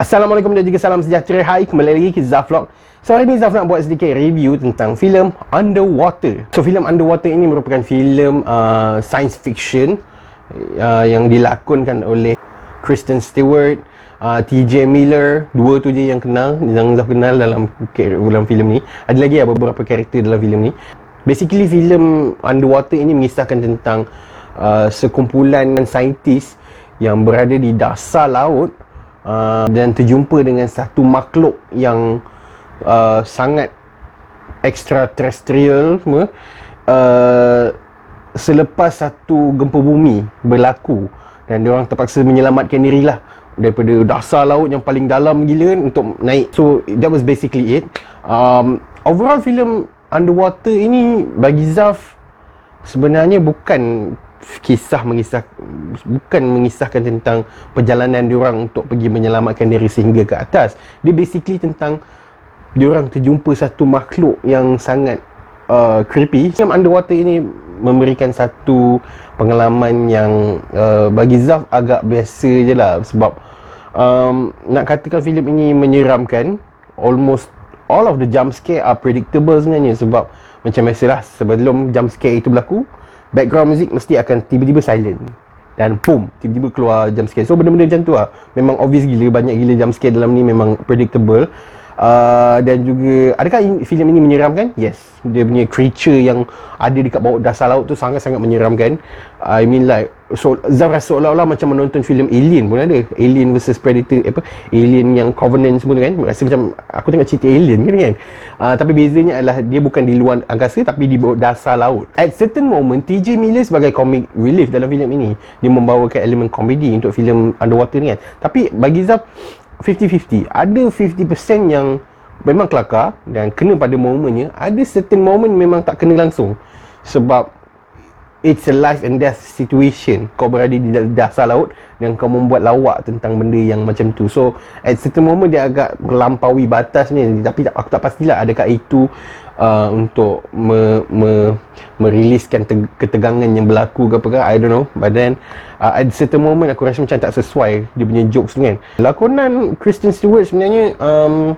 Assalamualaikum dan juga salam sejahtera. Hai, kembali lagi ke Zaf Vlog. So hari ni Zaf nak buat sedikit review tentang filem Underwater. So filem Underwater ini merupakan filem uh, science fiction uh, Yang dilakonkan oleh Kristen Stewart uh, TJ Miller Dua tu je yang kenal Yang Zaf kenal dalam dalam filem ni. Ada lagi ya, beberapa karakter dalam filem ni. Basically filem Underwater ini mengisahkan tentang uh, Sekumpulan saintis yang berada di dasar laut uh, dan terjumpa dengan satu makhluk yang uh, sangat extraterrestrial semua. Uh, selepas satu gempa bumi berlaku dan dia orang terpaksa menyelamatkan diri lah daripada dasar laut yang paling dalam gila untuk naik. So that was basically it. Um, overall film underwater ini bagi Zaf sebenarnya bukan kisah mengisah bukan mengisahkan tentang perjalanan diorang untuk pergi menyelamatkan diri sehingga ke atas. Dia basically tentang diorang terjumpa satu makhluk yang sangat uh, creepy. Film underwater ini memberikan satu pengalaman yang uh, bagi Zaf agak biasa je lah sebab um, nak katakan filem ini menyeramkan. Almost all of the jump scare are predictable sebenarnya sebab macam biasalah sebelum jump scare itu berlaku background music mesti akan tiba-tiba silent. Dan boom tiba-tiba keluar jump scare. So benda-benda macam tu lah. Memang obvious gila banyak gila jump scare dalam ni memang predictable uh, dan juga adakah filem ini menyeramkan? Yes. Dia punya creature yang ada dekat bawah dasar laut tu sangat-sangat menyeramkan. I mean like so Zaf rasa seolah-olah macam menonton filem Alien pun ada. Alien versus Predator apa? Alien yang Covenant semua kan? Rasa macam aku tengok cerita Alien kan kan? Uh, tapi bezanya adalah dia bukan di luar angkasa tapi di bawah dasar laut. At certain moment TJ Miller sebagai comic relief dalam filem ini dia membawakan elemen komedi untuk filem Underwater ni kan? Tapi bagi Zaf 50-50 ada 50% yang memang kelakar dan kena pada momennya ada certain moment memang tak kena langsung. Sebab it's a life and death situation. Kau berada di dasar laut dan kau membuat lawak tentang benda yang macam tu. So at certain moment dia agak melampaui batas ni tapi aku tak pastilah adakah itu uh, untuk me, me, meriliskan te, ketegangan yang berlaku ke apa ke. I don't know. But then uh, at certain moment aku rasa macam tak sesuai dia punya jokes tu kan. Lakonan Kristen Stewart sebenarnya um,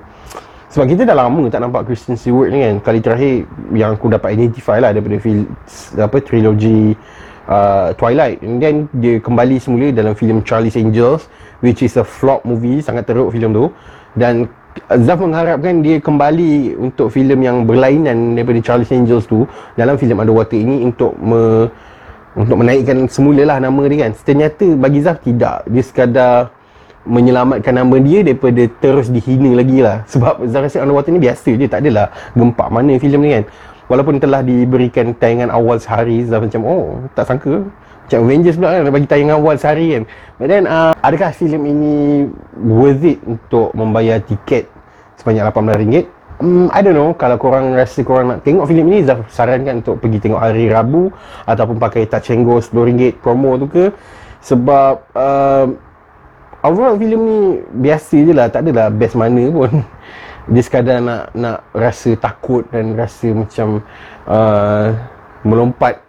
sebab kita dah lama tak nampak Kristen Stewart ni kan. Kali terakhir yang aku dapat identify lah daripada film apa trilogi uh, Twilight. And then dia kembali semula dalam filem Charlie's Angels which is a flop movie sangat teruk filem tu. Dan Zaf mengharapkan dia kembali untuk filem yang berlainan daripada Charlie's Angels tu dalam filem Underwater ini untuk me, untuk menaikkan semula lah nama dia kan. Ternyata bagi Zaf tidak. Dia sekadar menyelamatkan nama dia daripada terus dihina lagi lah. Sebab Zara Syed Underwater ni biasa je tak adalah gempak mana filem ni kan. Walaupun telah diberikan tayangan awal sehari Zara macam oh tak sangka. Macam Avengers pula kan bagi tayangan awal sehari kan. But then uh, adakah filem ini worth it untuk membayar tiket sebanyak RM18 um, I don't know. Kalau korang rasa korang nak tengok filem ini Zaf sarankan untuk pergi tengok hari Rabu ataupun pakai touch and go RM10 promo tu ke. Sebab uh, overall filem ni biasa je lah tak adalah best mana pun. Dia sekadar nak nak rasa takut dan rasa macam uh, melompat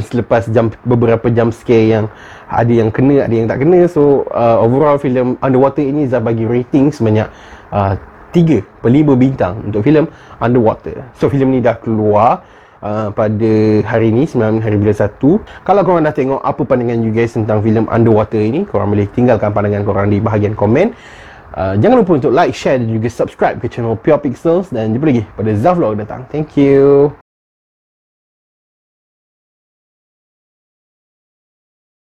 selepas jam beberapa jam scare yang ada yang kena ada yang tak kena. So uh, overall filem Underwater ini Zah bagi rating sebanyak uh, 3 per 5 bintang untuk filem Underwater. So filem ni dah keluar uh, pada hari ni 9 hari bulan 1 kalau korang dah tengok apa pandangan you guys tentang filem Underwater ini korang boleh tinggalkan pandangan korang di bahagian komen. Uh, jangan lupa untuk like, share dan juga subscribe ke channel Pure Pixels. Dan jumpa lagi pada Zavlog datang. Thank you